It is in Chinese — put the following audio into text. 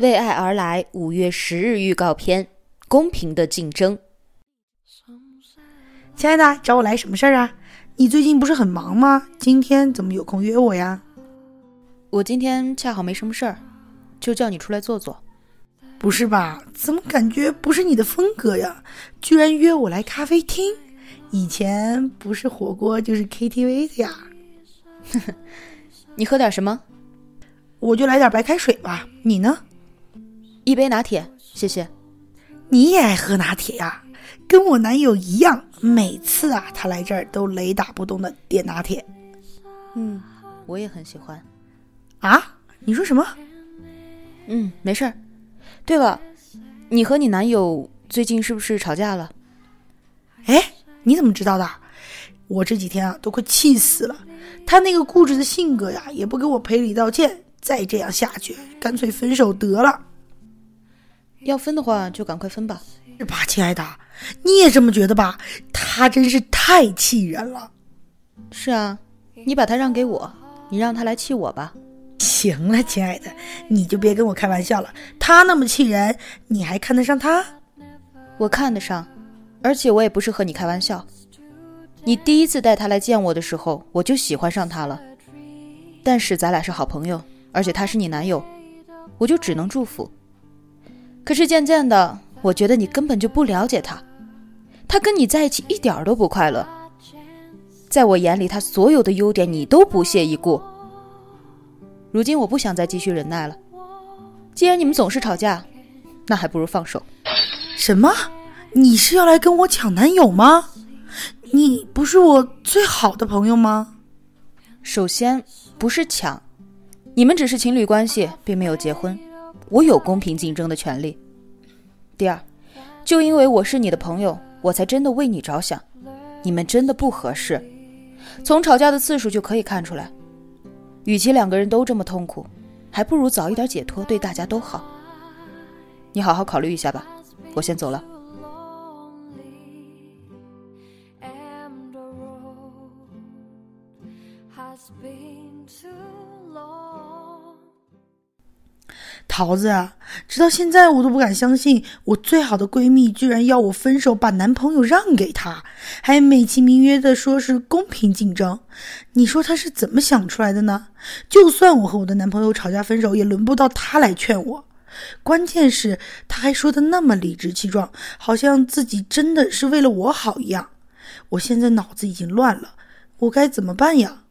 为爱而来五月十日预告片：公平的竞争。亲爱的，找我来什么事儿啊？你最近不是很忙吗？今天怎么有空约我呀？我今天恰好没什么事儿，就叫你出来坐坐。不是吧？怎么感觉不是你的风格呀？居然约我来咖啡厅？以前不是火锅就是 KTV 的呀？你喝点什么？我就来点白开水吧。你呢？一杯拿铁，谢谢。你也爱喝拿铁呀？跟我男友一样，每次啊，他来这儿都雷打不动的点拿铁。嗯，我也很喜欢。啊？你说什么？嗯，没事儿。对了，你和你男友最近是不是吵架了？哎，你怎么知道的？我这几天啊，都快气死了。他那个固执的性格呀，也不给我赔礼道歉。再这样下去，干脆分手得了。要分的话，就赶快分吧，是吧，亲爱的？你也这么觉得吧？他真是太气人了。是啊，你把他让给我，你让他来气我吧。行了，亲爱的，你就别跟我开玩笑了。他那么气人，你还看得上他？我看得上，而且我也不是和你开玩笑。你第一次带他来见我的时候，我就喜欢上他了。但是咱俩是好朋友，而且他是你男友，我就只能祝福。可是渐渐的，我觉得你根本就不了解他，他跟你在一起一点都不快乐。在我眼里，他所有的优点你都不屑一顾。如今我不想再继续忍耐了，既然你们总是吵架，那还不如放手。什么？你是要来跟我抢男友吗？你不是我最好的朋友吗？首先不是抢，你们只是情侣关系，并没有结婚。我有公平竞争的权利。第二，就因为我是你的朋友，我才真的为你着想。你们真的不合适，从吵架的次数就可以看出来。与其两个人都这么痛苦，还不如早一点解脱，对大家都好。你好好考虑一下吧，我先走了。桃子啊，直到现在我都不敢相信，我最好的闺蜜居然要我分手，把男朋友让给她，还美其名曰的说是公平竞争。你说她是怎么想出来的呢？就算我和我的男朋友吵架分手，也轮不到她来劝我。关键是她还说的那么理直气壮，好像自己真的是为了我好一样。我现在脑子已经乱了，我该怎么办呀？